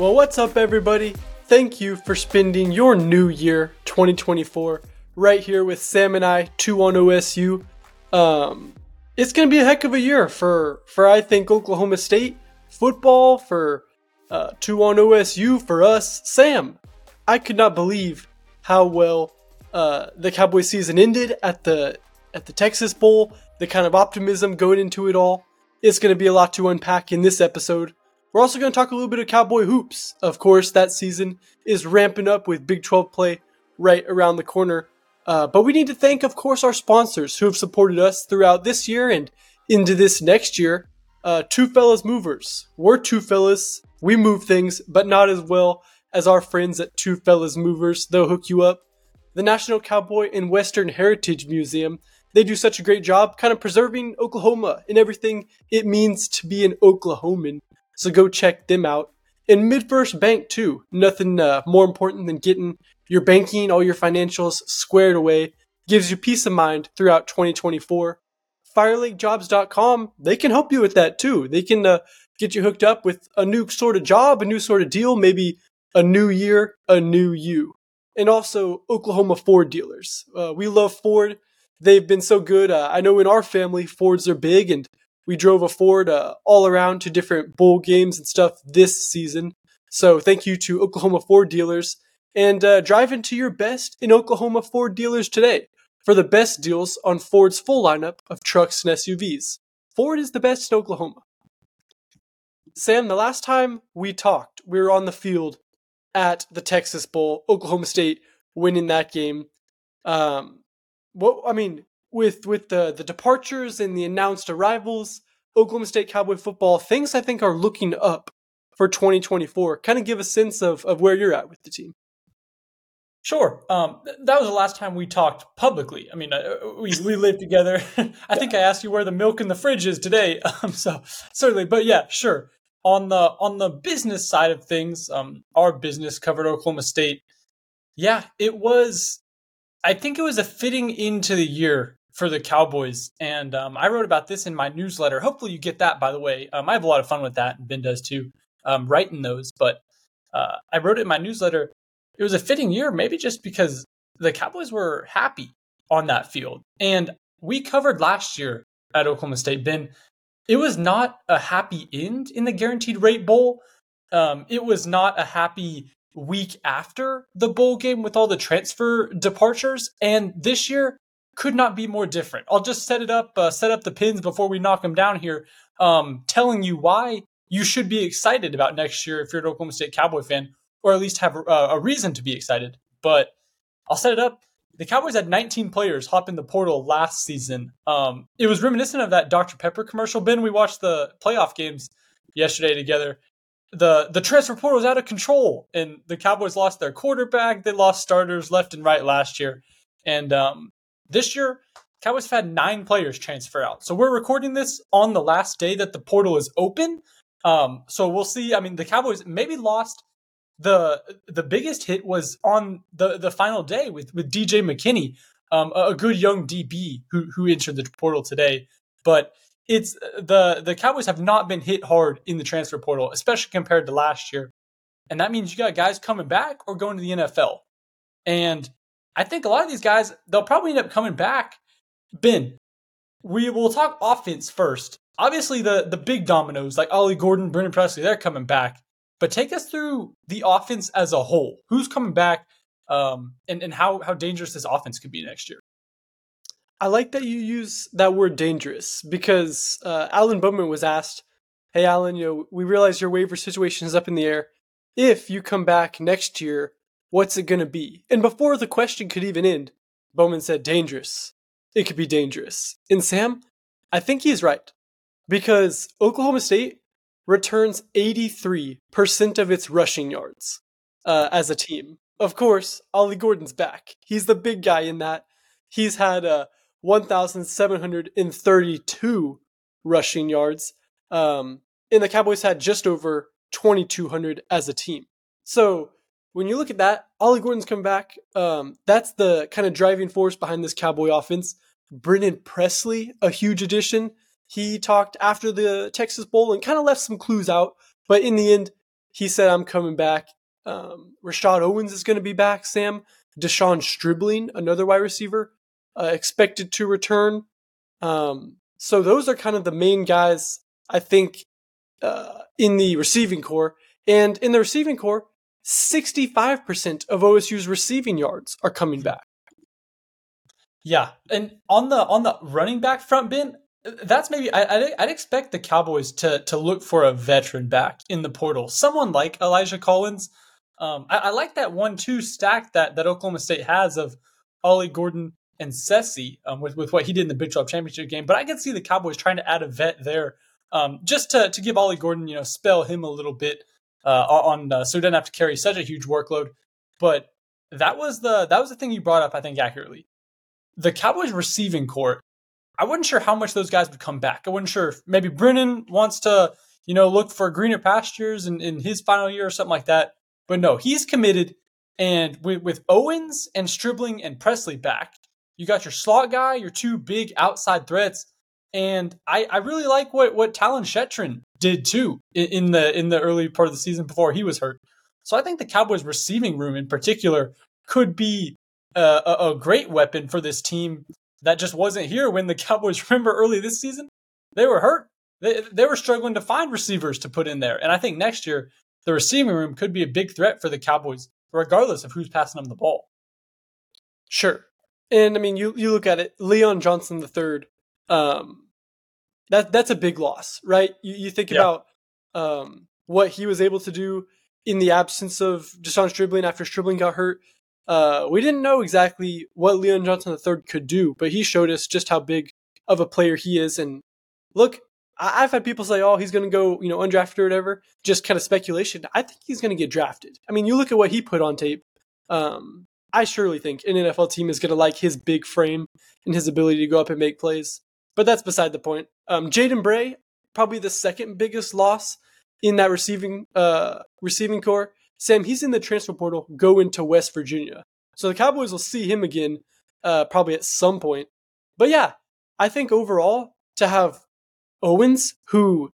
Well, what's up, everybody? Thank you for spending your new year 2024 right here with Sam and I, two on OSU. Um, it's gonna be a heck of a year for for I think Oklahoma State football for uh, two on OSU for us. Sam, I could not believe how well uh, the Cowboy season ended at the at the Texas Bowl. The kind of optimism going into it all. It's going to be a lot to unpack in this episode. We're also going to talk a little bit of Cowboy hoops. Of course, that season is ramping up with Big 12 play right around the corner. Uh, but we need to thank, of course, our sponsors who have supported us throughout this year and into this next year. Uh, two Fellas Movers. We're two fellas. We move things, but not as well as our friends at Two Fellas Movers. They'll hook you up. The National Cowboy and Western Heritage Museum. They do such a great job kind of preserving Oklahoma and everything it means to be an Oklahoman. So go check them out. And MidFirst Bank, too. Nothing uh, more important than getting your banking, all your financials squared away. Gives you peace of mind throughout 2024. FireLakeJobs.com, they can help you with that too. They can uh, get you hooked up with a new sort of job, a new sort of deal, maybe a new year, a new you. And also Oklahoma Ford dealers. Uh, we love Ford. They've been so good. Uh, I know in our family, Fords are big, and we drove a Ford uh, all around to different bowl games and stuff this season. So thank you to Oklahoma Ford dealers. And uh, drive into your best in Oklahoma Ford dealers today for the best deals on Ford's full lineup of trucks and SUVs. Ford is the best in Oklahoma. Sam, the last time we talked, we were on the field at the Texas Bowl, Oklahoma State winning that game. Um, what I mean, with with the the departures and the announced arrivals, Oklahoma State Cowboy football, things I think are looking up for 2024. Kind of give a sense of of where you're at with the team. Sure. Um, that was the last time we talked publicly. I mean, uh, we we lived together. I think I asked you where the milk in the fridge is today. Um, so certainly, but yeah, sure. On the on the business side of things, um, our business covered Oklahoma State. Yeah, it was. I think it was a fitting into the year for the Cowboys, and um, I wrote about this in my newsletter. Hopefully, you get that. By the way, um, I have a lot of fun with that, and Ben does too, um, writing those. But uh, I wrote it in my newsletter it was a fitting year, maybe just because the Cowboys were happy on that field. And we covered last year at Oklahoma State, Ben. It was not a happy end in the Guaranteed Rate Bowl. Um, it was not a happy week after the bowl game with all the transfer departures. And this year could not be more different. I'll just set it up, uh, set up the pins before we knock them down here, um, telling you why you should be excited about next year if you're an Oklahoma State Cowboy fan or at least have a, a reason to be excited. But I'll set it up. The Cowboys had 19 players hop in the portal last season. Um, it was reminiscent of that Dr. Pepper commercial. Ben, we watched the playoff games yesterday together. The the transfer portal was out of control, and the Cowboys lost their quarterback. They lost starters left and right last year, and um, this year Cowboys have had nine players transfer out. So we're recording this on the last day that the portal is open. Um, so we'll see. I mean, the Cowboys maybe lost the the biggest hit was on the the final day with with DJ McKinney, um, a, a good young DB who who entered the portal today. But it's the the Cowboys have not been hit hard in the transfer portal, especially compared to last year, and that means you got guys coming back or going to the NFL. And I think a lot of these guys they'll probably end up coming back. Ben, we will talk offense first. Obviously, the the big dominoes like Ollie Gordon, Brennan Presley, they're coming back. But take us through the offense as a whole. Who's coming back, um, and and how how dangerous this offense could be next year. I like that you use that word dangerous because uh, Alan Bowman was asked, "Hey, Alan, you know, we realize your waiver situation is up in the air. If you come back next year, what's it to be?" And before the question could even end, Bowman said, "Dangerous. It could be dangerous." And Sam, I think he's right because Oklahoma State returns 83% of its rushing yards uh, as a team. Of course, Ollie Gordon's back. He's the big guy in that. He's had uh, 1,732 rushing yards. Um, and the Cowboys had just over 2,200 as a team. So when you look at that, Ollie Gordon's come back. Um, that's the kind of driving force behind this Cowboy offense. Brennan Presley, a huge addition. He talked after the Texas Bowl and kind of left some clues out, but in the end, he said, I'm coming back. Um, Rashod Owens is going to be back, Sam. De'Zhaun Stribling, another wide receiver, uh, expected to return. Um, so those are kind of the main guys, I think, uh, in the receiving core. And in the receiving core, 65% of OSU's receiving yards are coming back. Yeah, and on the on the running back front, Ben, that's maybe I, I'd, I'd expect the Cowboys to to look for a veteran back in the portal, someone like Elijah Collins. Um, I, I like that one-two stack that that Oklahoma State has of Ollie Gordon and Sessi um, with with what he did in the Big 12 championship game. But I can see the Cowboys trying to add a vet there, um, just to to give Ollie Gordon, you know, spell him a little bit uh, on uh, so doesn't have to carry such a huge workload. But that was the that was the thing you brought up, I think, accurately. The Cowboys receiving core, I wasn't sure how much those guys would come back. I wasn't sure if maybe Brennan wants to, you know, look for greener pastures in, in his final year or something like that. But no, he's committed. And with, with Owens and Stribling and Presley back, you got your slot guy, your two big outside threats. And I, I really like what, what Talyn Shettron did too in, the in the early part of the season before he was hurt. So I think the Cowboys receiving room in particular could be a, a, great weapon for this team that just wasn't here when the Cowboys remember early this season. They were hurt. They, they were struggling to find receivers to put in there. And I think next year, the receiving room could be a big threat for the Cowboys, regardless of who's passing them the ball. Sure. And I mean, you, you look at it, Leon Johnson III, um, that that's a big loss, right? You, you think yeah. about um, what he was able to do in the absence of De'Zhaun Stribling after Stribling got hurt. Uh, we didn't know exactly what Leon Johnson III could do, but he showed us just how big of a player he is. And look, I- have had people say, "Oh, he's going to go, you know, undrafted or whatever." Just kind of speculation. I think he's going to get drafted. I mean, you look at what he put on tape. Um, I surely think an NFL team is going to like his big frame and his ability to go up and make plays. But that's beside the point. Um, Jaden Bray, probably the second biggest loss in that receiving uh, receiving core. Sam, he's in the transfer portal going to West Virginia. So the Cowboys will see him again uh, probably at some point. But yeah, I think overall to have Owens, who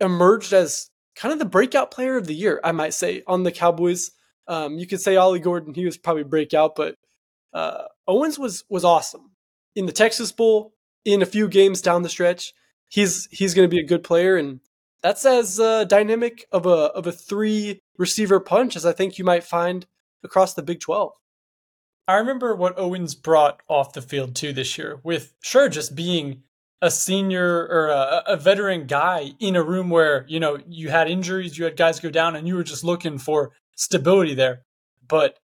emerged as kind of the breakout player of the year, I might say, on the Cowboys. Um, you could say Ollie Gordon, he was probably breakout, but uh, Owens was was awesome in the Texas Bowl, in a few games down the stretch. He's he's going to be a good player, and that's as uh, dynamic of a of a three receiver punch as I think you might find across the Big Twelve. I remember what Owens brought off the field too this year, with sure just being a senior or a, a, veteran guy in a room where you know you had injuries, you had guys go down, and you were just looking for stability there. But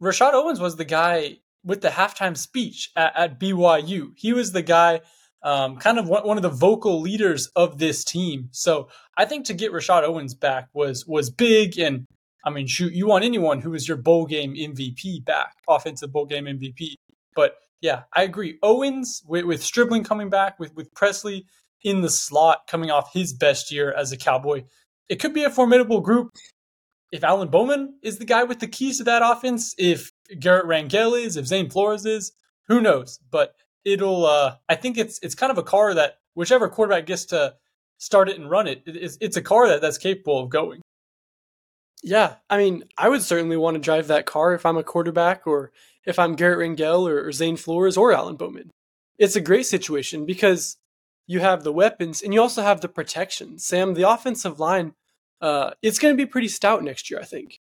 Rashod Owens was the guy with the halftime speech at, at BYU. He was the guy um, kind of one of the vocal leaders of this team. So I think to get Rashod Owens back was was big. And I mean, shoot, you want anyone who was your bowl game MVP back, offensive bowl game MVP. But yeah, I agree. Owens with, with Stribling coming back, with with Presley in the slot coming off his best year as a Cowboy, it could be a formidable group. If Alan Bowman is the guy with the keys to that offense, if Garret Rangel is, if Zane Flores is, who knows? But it'll uh I think it's it's kind of a car that whichever quarterback gets to start it and run it, it's, it's a car that that's capable of going. Yeah, I mean, I would certainly want to drive that car if I'm a quarterback or if I'm Garret Rangel or, or Zane Flores or Alan Bowman. It's a great situation because you have the weapons and you also have the protection. Sam, the offensive line, uh, it's going to be pretty stout next year, I think.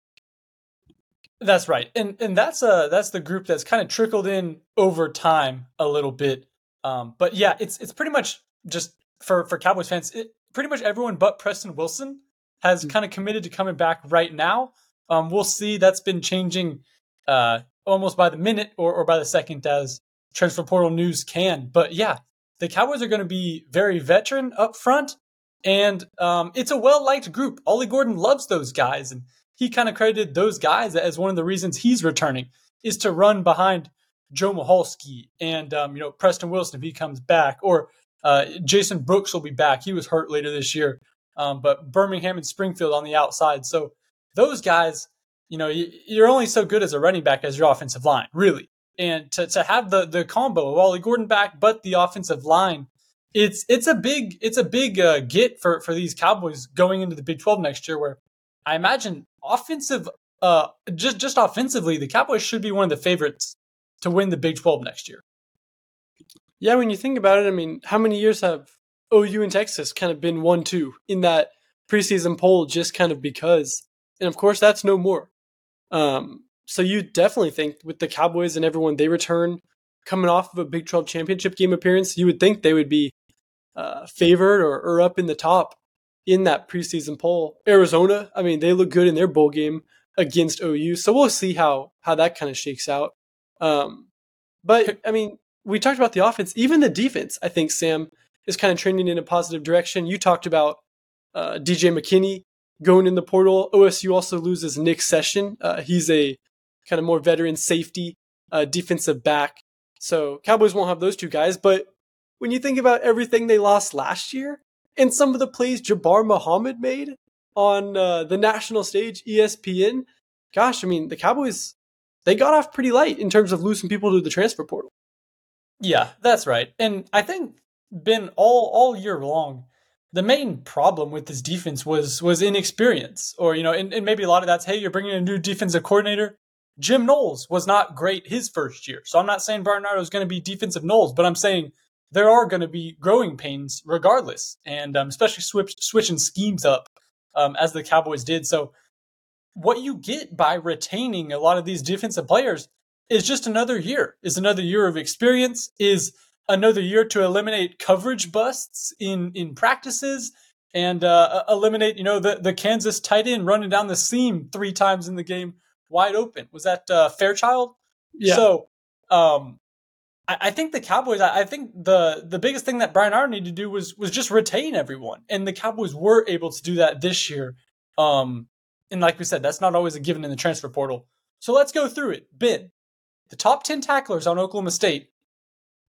That's right, and and that's uh that's the group that's kind of trickled in over time a little bit. Um, but yeah, it's it's pretty much just for for Cowboys fans. It, pretty much everyone but Preston Wilson has mm-hmm. kind of committed to coming back right now. Um, we'll see. That's been changing uh, almost by the minute or, or by the second as transfer portal news can. But yeah, the Cowboys are going to be very veteran up front, and um, it's a well liked group. Ollie Gordon loves those guys, and he kind of credited those guys as one of the reasons he's returning is to run behind Joe Michalski and um, you know Preston Wilson if he comes back, or uh, Jason Brooks will be back. He was hurt later this year, um, but Birmingham and Springfield on the outside. So those guys, you know, you're only so good as a running back as your offensive line, really. And to, to have the the combo of Ollie Gordon back, but the offensive line, it's it's a big it's a big uh, get for for these Cowboys going into the Big Twelve next year, where I imagine offensive, uh, just just offensively, the Cowboys should be one of the favorites to win the Big 12 next year. Yeah, when you think about it, I mean, how many years have OU and Texas kind of been one two in that preseason poll just kind of because? And of course, that's no more. Um, so you definitely think with the Cowboys and everyone they return coming off of a Big 12 championship game appearance, you would think they would be uh, favored or, or up in the top in that preseason poll. Arizona, I mean, they look good in their bowl game against OU, so we'll see how how that kind of shakes out. Um, but I mean, we talked about the offense, even the defense. I think Sam is kind of trending in a positive direction. You talked about uh, DJ McKinney going in the portal. OSU also loses Nick Session. Uh, he's a kind of more veteran safety uh, defensive back. So Cowboys won't have those two guys. But when you think about everything they lost last year and some of the plays Jabbar Muhammad made on uh, the national stage, ESPN, gosh, I mean, the Cowboys, they got off pretty light in terms of losing people to the transfer portal. Yeah, that's right. And I think been all all year long, the main problem with this defense was was inexperience, or you know, and, and maybe a lot of that's hey, you're bringing a new defensive coordinator. Jim Knowles was not great his first year, so I'm not saying Bryan Nardo is going to be defensive Knowles, but I'm saying there are going to be growing pains regardless, and um, especially switch, switching schemes up um, as the Cowboys did. So what you get by retaining a lot of these defensive players is just another year, is another year of experience, is another year to eliminate coverage busts in in practices and uh, eliminate, you know, the the Kansas tight end running down the seam three times in the game wide open. Was that uh, Fairchild? Yeah. So, um, I, think the Cowboys. I, think the the biggest thing that Brian Hoyer needed to do was was just retain everyone, and the Cowboys were able to do that this year. Um, and like we said, that's not always a given in the transfer portal. So let's go through it. Ben, the top ten tacklers on Oklahoma State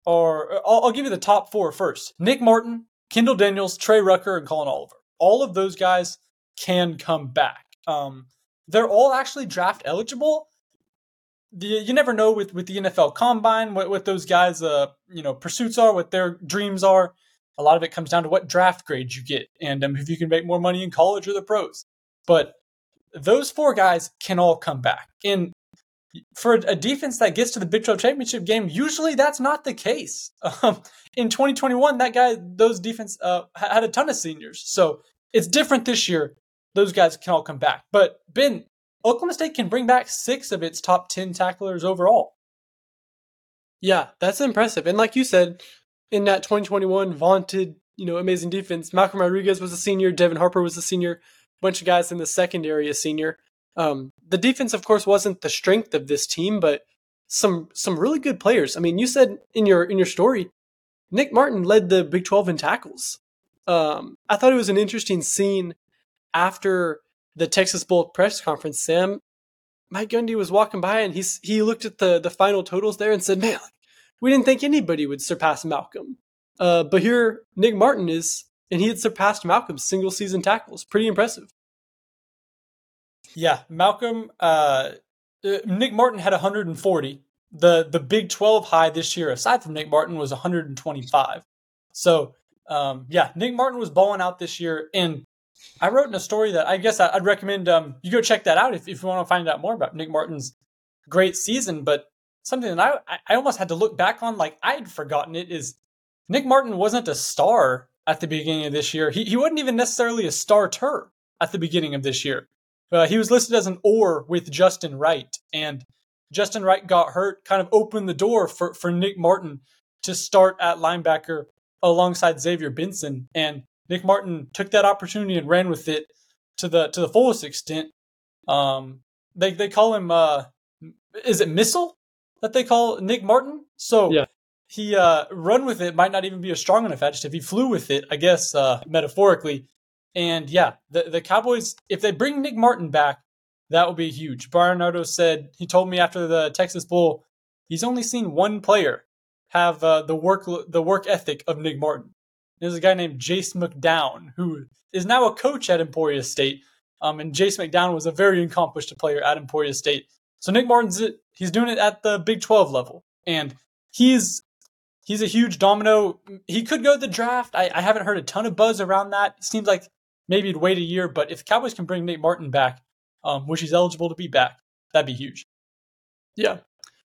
are. I'll, I'll give you the top four first. Nick Martin, Kendal Daniels, Trey Rucker, and Collin Oliver. All of those guys can come back. Um, they're all actually draft eligible. The, you never know with, with the NFL Combine what, what those guys' uh, you know pursuits are, what their dreams are. A lot of it comes down to what draft grade you get, and um, if you can make more money in college or the pros. But those four guys can all come back. And for a defense that gets to the Big 12 championship game, usually that's not the case. Um, in 2021, that guy, those defense uh, had a ton of seniors, so it's different this year those guys can all come back. But Ben, Oklahoma State can bring back six of its top 10 tacklers overall. Yeah, that's impressive. And like you said, in that 2021 vaunted, you know, amazing defense, Malcolm Rodriguez was a senior, Devin Harper was a senior, a bunch of guys in the secondary a senior. Um, the defense, of course, wasn't the strength of this team, but some some really good players. I mean, you said in your in your story, Nick Martin led the Big 12 in tackles. Um, I thought it was an interesting scene after the Texas Bowl press conference, Sam, Mike Gundy was walking by and he's he looked at the the final totals there and said, "Man, we didn't think anybody would surpass Malcolm." Uh, but here Nick Martin is, and he had surpassed Malcolm's single season tackles. Pretty impressive. Yeah, Malcolm. Uh, uh Nick Martin had 140. The the Big 12 high this year, aside from Nick Martin, was 125. So um, yeah, Nick Martin was balling out this year, and I wrote in a story that I guess I'd recommend um, you go check that out if, if you want to find out more about Nick Martin's great season. But something that I, I almost had to look back on, like I'd forgotten it, is Nick Martin wasn't a star at the beginning of this year. He, he wasn't even necessarily a starter at the beginning of this year. Uh, he was listed as an or with Justin Wright, and Justin Wright got hurt, kind of opened the door for, for Nick Martin to start at linebacker alongside Xavier Benson. And Nick Martin took that opportunity and ran with it to the to the fullest extent. Um, they they call him uh, is it missile that they call Nick Martin? So yeah. he uh, run with it might not even be a strong enough adjective. He flew with it, I guess, uh, metaphorically. And yeah, the the Cowboys if they bring Nick Martin back, that would be huge. Bryan Nardo said he told me after the Texas Bowl, he's only seen one player have uh, the work the work ethic of Nick Martin. There's a guy named Jace McDown who is now a coach at Emporia State. Um, and Jace McDown was a very accomplished player at Emporia State. So Nick Martin's he's doing it at the Big 12 level, and he's he's a huge domino. He could go to the draft. I, I haven't heard a ton of buzz around that. It seems like maybe he'd wait a year. But if the Cowboys can bring Nate Martin back, um, which he's eligible to be back, that'd be huge. Yeah.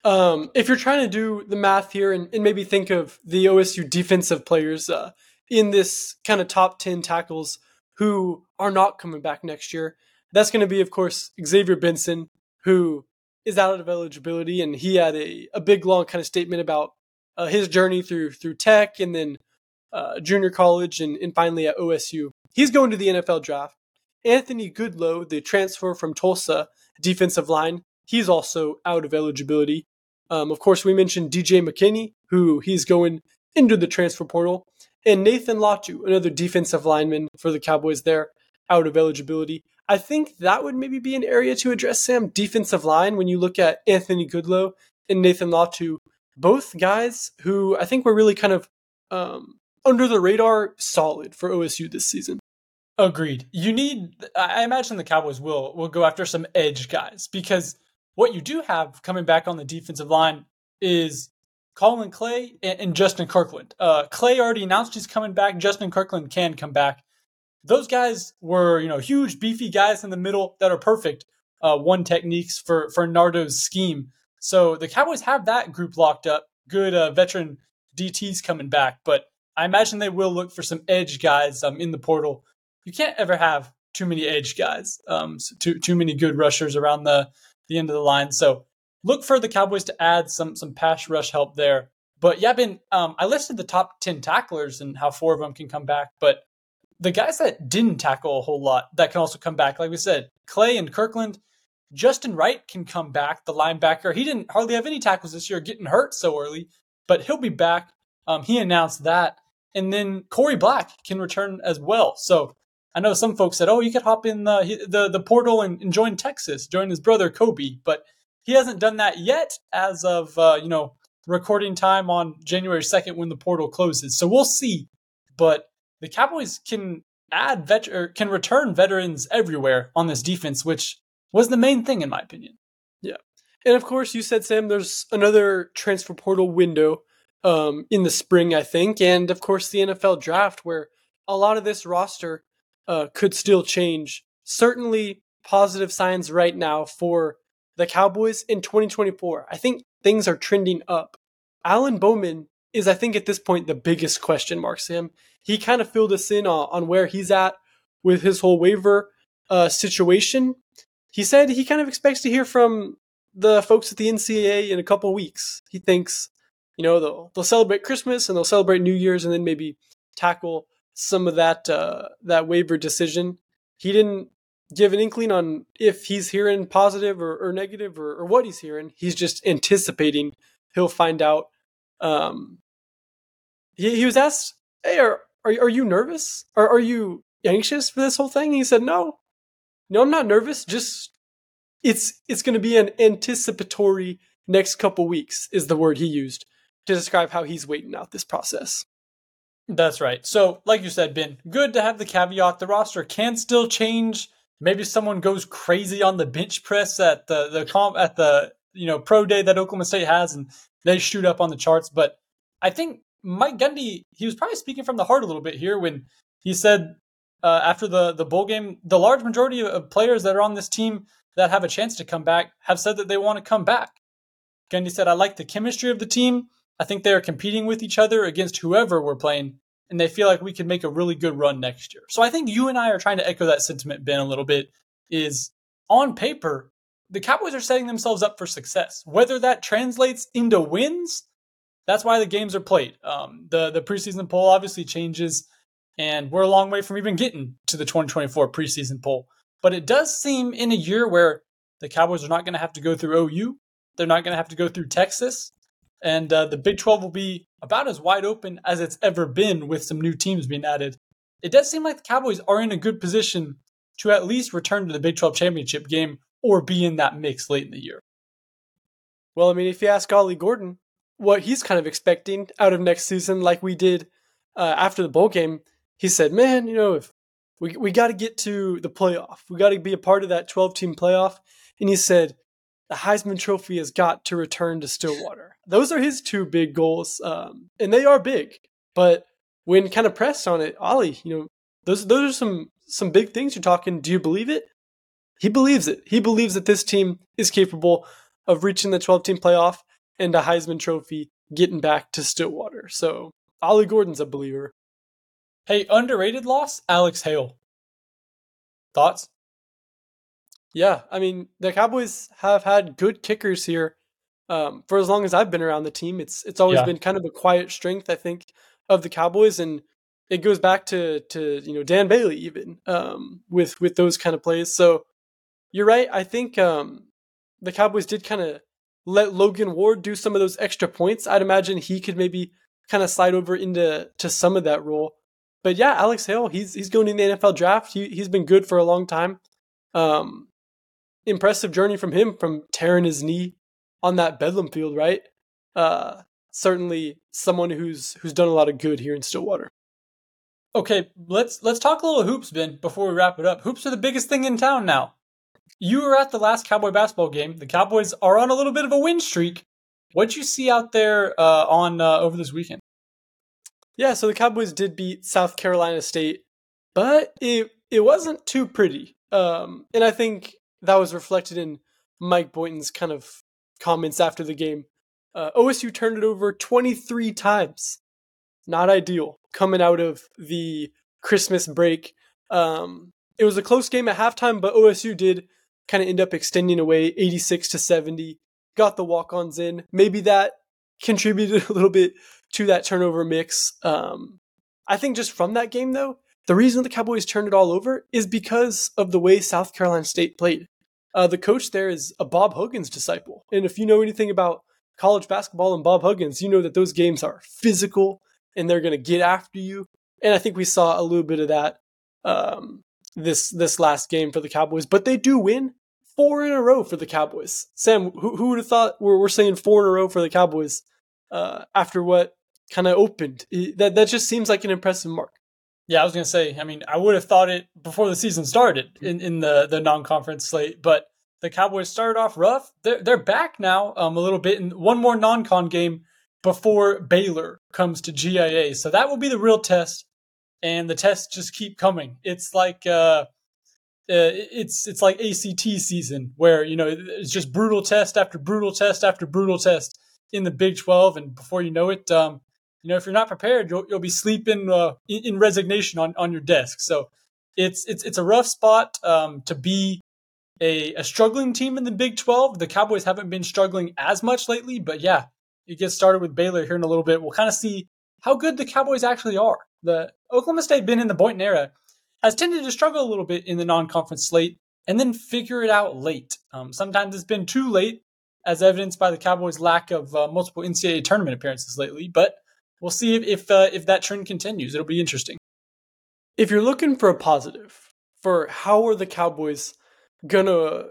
Um, if you're trying to do the math here and, and maybe think of the OSU defensive players uh, in this kind of top 10 tackles who are not coming back next year, that's going to be, of course, Xavier Benson, who is out of eligibility. And he had a, a big, long kind of statement about uh, his journey through through tech and then uh, junior college and, and finally at OSU. He's going to the NFL draft. Anthony Goodlow, the transfer from Tulsa, defensive line, he's also out of eligibility. Um, of course, we mentioned DJ McKinney, who he's going into the transfer portal, and Nathan Latu, another defensive lineman for the Cowboys there, out of eligibility. I think that would maybe be an area to address, Sam. Defensive line, when you look at Anthony Goodlow and Nathan Latu, both guys who I think were really kind of um, under the radar solid for OSU this season. Agreed. You need I imagine the Cowboys will will go after some edge guys because what you do have coming back on the defensive line is Collin Clay and, and Justin Kirkland. Uh, Clay already announced he's coming back. Justin Kirkland can come back. Those guys were, you know, huge, beefy guys in the middle that are perfect uh, one techniques for for Nardo's scheme. So the Cowboys have that group locked up. Good uh, veteran DTs coming back, but I imagine they will look for some edge guys um, in the portal you can't ever have too many edge guys, um, too too many good rushers around the the end of the line. So look for the Cowboys to add some some pass rush help there. But yeah, Ben, um, I listed the top ten tacklers and how four of them can come back, but the guys that didn't tackle a whole lot that can also come back, like we said, Clay and Kirkland. Justin Wright can come back, the linebacker. He didn't hardly have any tackles this year, getting hurt so early, but he'll be back. Um, he announced that. And then Korie Black can return as well. So I know some folks said, "Oh, you could hop in the the, the portal and, and join Texas, join his brother Kobe," but he hasn't done that yet as of uh, you know recording time on January second when the portal closes. So we'll see. But the Cowboys can add vet or can return veterans everywhere on this defense, which was the main thing in my opinion. Yeah, and of course you said Sam, there's another transfer portal window um, in the spring, I think, and of course the NFL draft where a lot of this roster uh, could still change. Certainly positive signs right now for the Cowboys in 2024. I think things are trending up. Alan Bowman is, I think, at this point, the biggest question mark, Sam. He kind of filled us in on, on where he's at with his whole waiver uh, situation. He said he kind of expects to hear from the folks at the NCAA in a couple weeks. He thinks, you know, they'll, they'll celebrate Christmas and they'll celebrate New Year's and then maybe tackle some of that uh, that waiver decision. He didn't give an inkling on if he's hearing positive or, or negative or, or, what he's hearing. He's just anticipating he'll find out. Um, he, he was asked, "Hey, are are, are you nervous? Are are you anxious for this whole thing?" And he said, "No, no, I'm not nervous. Just it's it's going to be an anticipatory next couple weeks." Is the word he used to describe how he's waiting out this process. That's right. So, like you said, Ben, good to have the caveat. The roster can still change. Maybe someone goes crazy on the bench press at the the comp at the you know pro day that Oklahoma State has, and they shoot up on the charts. But I think Mike Gundy, he was probably speaking from the heart a little bit here when he said uh, after the the bowl game, the large majority of players that are on this team that have a chance to come back have said that they want to come back. Gundy said, "I like the chemistry of the team." I think they are competing with each other against whoever we're playing, and they feel like we can make a really good run next year. So I think you and I are trying to echo that sentiment, Ben, a little bit. Is on paper, the Cowboys are setting themselves up for success. Whether that translates into wins, that's why the games are played. Um, the the preseason poll obviously changes, and we're a long way from even getting to the 2024 preseason poll. But it does seem in a year where the Cowboys are not going to have to go through OU, they're not going to have to go through Texas, and uh, the Big 12 will be about as wide open as it's ever been with some new teams being added. It does seem like the Cowboys are in a good position to at least return to the Big 12 championship game or be in that mix late in the year. Well, I mean, if you ask Ollie Gordon what he's kind of expecting out of next season, like we did uh, after the bowl game, he said, "Man, you know, if we we got to get to the playoff, we got to be a part of that 12 team playoff," and he said, "The Heisman Trophy has got to return to Stillwater." those are his two big goals, um, and they are big. But when kind of pressed on it, Ollie, you know, those those are some some big things. You're talking, do you believe it? He believes it. He believes that this team is capable of reaching the 12 team playoff and a Heisman Trophy getting back to Stillwater. So Ollie Gordon's a believer. Hey, underrated loss, Alex Hale. Thoughts? Yeah, I mean the Cowboys have had good kickers here um, for as long as I've been around the team. It's it's always yeah. been kind of a quiet strength, I think, of the Cowboys, and it goes back to to you know Dan Bailey even um, with with those kind of plays. So you're right. I think um, the Cowboys did kind of let Logan Ward do some of those extra points. I'd imagine he could maybe kind of slide over into to some of that role. But yeah, Alex Hale, he's he's going in the NFL draft. He he's been good for a long time. Um, impressive journey from him from tearing his knee on that Bedlam field, right? Uh, certainly someone who's who's done a lot of good here in Stillwater. Okay, let's let's talk a little hoops, Ben, before we wrap it up. Hoops are the biggest thing in town now. You were at the last Cowboy basketball game. The Cowboys are on a little bit of a win streak. What'd you see out there uh, on uh, over this weekend? Yeah, so the Cowboys did beat South Carolina State, but it it wasn't too pretty. Um, and I think that was reflected in Mike Boynton's kind of comments after the game. Uh, OSU turned it over 23 times. Not ideal coming out of the Christmas break. Um, it was a close game at halftime, but OSU did kind of end up extending away 86 to 70. Got the walk-ons in. Maybe that contributed a little bit to that turnover mix. Um, I think just from that game, though, the reason the Cowboys turned it all over is because of the way South Carolina State played. Uh, the coach there is a Bob Huggins disciple. And if you know anything about college basketball and Bob Huggins, you know that those games are physical and they're going to get after you. And I think we saw a little bit of that um, this this last game for the Cowboys. But they do win four in a row for the Cowboys. Sam, who, who would have thought we're, we're saying four in a row for the Cowboys uh, after what kind of opened? That that just seems like an impressive mark. Yeah, I was gonna say. I mean, I would have thought it before the season started in, in the the non conference slate, but the Cowboys started off rough. They're they're back now um, a little bit in one more non con game before Baylor comes to GIA. So that will be the real test, and the tests just keep coming. It's like uh, uh, it's it's like ACT season where you know it's just brutal test after brutal test after brutal test in the Big Twelve, and before you know it, um, you know, if you're not prepared, you'll you'll be sleeping uh, in, in, resignation on, on your desk. So it's it's it's a rough spot um, to be a, a struggling team in the Big 12. The Cowboys haven't been struggling as much lately, but yeah, you get started with Baylor here in a little bit. We'll kind of see how good the Cowboys actually are. The Oklahoma State been in the Boynton era has tended to struggle a little bit in the non-conference slate and then figure it out late. Um, sometimes it's been too late, as evidenced by the Cowboys' lack of uh, multiple NCAA tournament appearances lately. But we'll see if if, uh, if that trend continues. It'll be interesting. If you're looking for a positive for how are the Cowboys gonna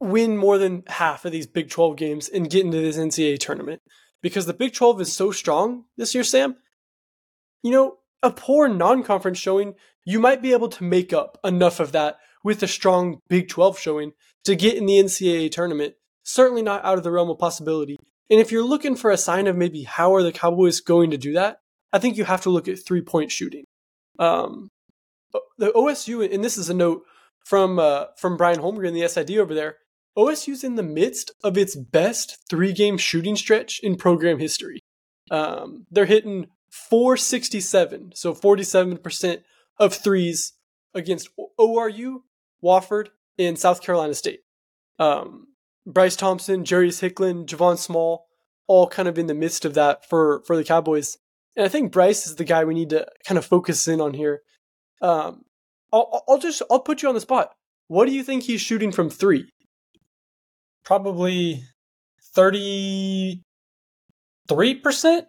win more than half of these Big 12 games and get into this NCAA tournament, because the Big 12 is so strong this year, Sam. You know, a poor non-conference showing, you might be able to make up enough of that with a strong Big 12 showing to get in the NCAA tournament. Certainly not out of the realm of possibility. And if you're looking for a sign of maybe how are the Cowboys going to do that, I think you have to look at three point shooting. Um, the OSU, and this is a note from uh, from Brian Holmgren, the SID over there. OSU's in the midst of its best three game shooting stretch in program history. Um, they're hitting 467, so 47% of threes against ORU, Wofford, and South Carolina State. Um, Bryce Thompson, Jarius Hicklin, Javon Small, all kind of in the midst of that for for the Cowboys. And I think Bryce is the guy we need to kind of focus in on here. Um, I'll, I'll just I'll put you on the spot. What do you think he's shooting from three? Probably thirty three percent.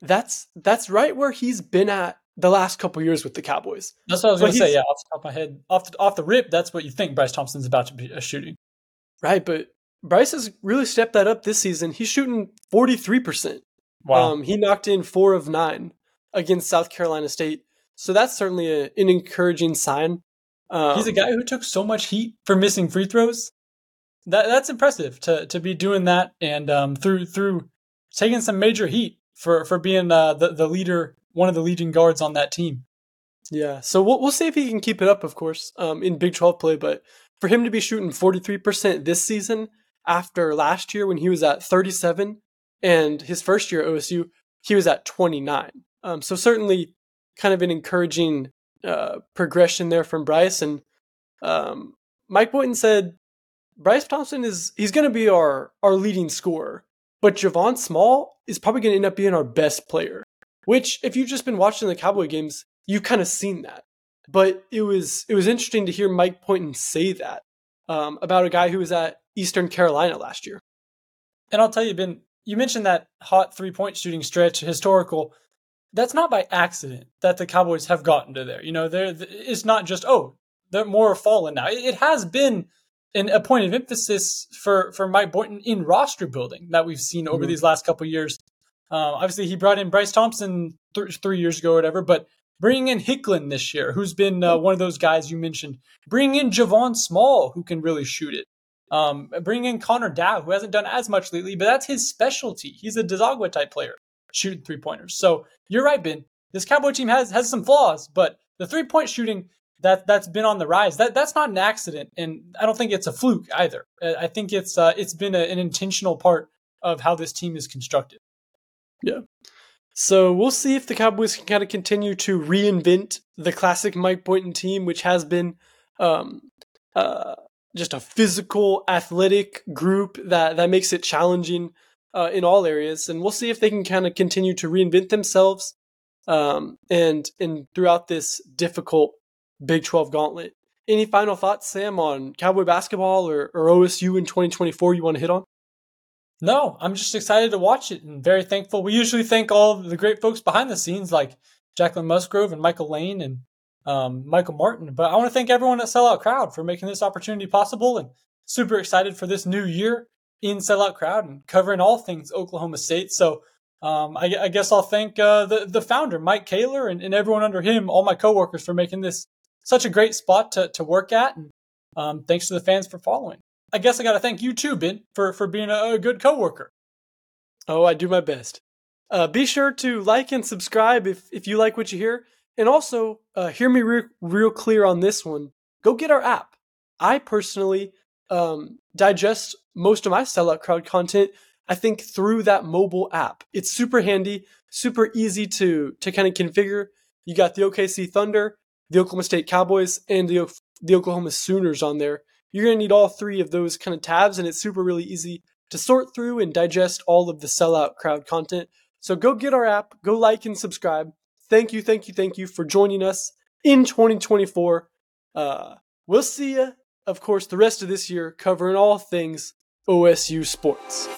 That's that's right where he's been at the last couple years with the Cowboys. That's what I was going to say. Yeah, off the top of my head, off the, off the rip, that's what you think Bryce Thompson's about to be uh, shooting. Right, but Bryce has really stepped that up this season. He's shooting 43%. Wow. Um, he knocked in four of nine against South Carolina State. So that's certainly a, an encouraging sign. Um, He's a guy who took so much heat for missing free throws. That that's impressive to to be doing that and um, through through taking some major heat for for being uh, the the leader, one of the leading guards on that team. Yeah, so we'll we'll see if he can keep it up, of course, um, in Big Twelve play. But for him to be shooting forty three percent this season after last year when he was at thirty seven, and his first year at OSU he was at twenty nine. Um, so certainly, kind of an encouraging uh, progression there from Bryce. And um, Mike Boynton said Bryce Thompson is he's going to be our our leading scorer, but Javon Small is probably going to end up being our best player. Which, if you've just been watching the Cowboy games, you've kind of seen that. But it was it was interesting to hear Mike Boynton say that um, about a guy who was at Eastern Carolina last year. And I'll tell you, Ben, you mentioned that hot three point shooting stretch, historical. That's not by accident that the Cowboys have gotten to there. You know, there it's not just oh they're more fallen now. It has been an, a point of emphasis for for Mike Boynton in roster building that we've seen over mm-hmm. these last couple years. Uh, obviously, he brought in Bryce Thompson th- three years ago or whatever, but bringing in Hicklin this year, who's been uh, one of those guys you mentioned. Bringing in Javon Small, who can really shoot it. Um, bringing in Connor Dow, who hasn't done as much lately, but that's his specialty. He's a Desagua type player, shooting three pointers. So you're right, Ben. This Cowboy team has has some flaws, but the three point shooting that that's been on the rise. That that's not an accident, and I don't think it's a fluke either. I think it's uh, it's been a, an intentional part of how this team is constructed. Yeah. So we'll see if the Cowboys can kind of continue to reinvent the classic Mike Boynton team, which has been um, uh, just a physical, athletic group that that makes it challenging uh, in all areas. And we'll see if they can kind of continue to reinvent themselves um, and and throughout this difficult Big 12 gauntlet. Any final thoughts, Sam, on Cowboy basketball or, or OSU in 2024 you want to hit on? No, I'm just excited to watch it and very thankful. We usually thank all the great folks behind the scenes like Jacqueline Musgrove and Michael Lane and um, Michael Martin. But I want to thank everyone at Sellout Crowd for making this opportunity possible and super excited for this new year in Sellout Crowd and covering all things Oklahoma State. So um, I, I, guess I'll thank uh, the, the founder, Mike Kaler, and, and everyone under him, all my coworkers for making this such a great spot to, to work at. And um, thanks to the fans for following. I guess I got to thank you too, Ben, for, for being a, a good coworker. Oh, I do my best. Uh, be sure to like and subscribe if, if you like what you hear. And also, uh, hear me re- real clear on this one. Go get our app. I personally um, digest most of my sellout crowd content, I think, through that mobile app. It's super handy, super easy to, to kind of configure. You got the OKC Thunder, the Oklahoma State Cowboys and the, the Oklahoma Sooners on there. You're going to need all three of those kind of tabs, and it's super really easy to sort through and digest all of the sellout crowd content. So go get our app, go like and subscribe. Thank you, thank you, thank you for joining us in 2024. Uh, we'll see you, of course, the rest of this year covering all things OSU sports.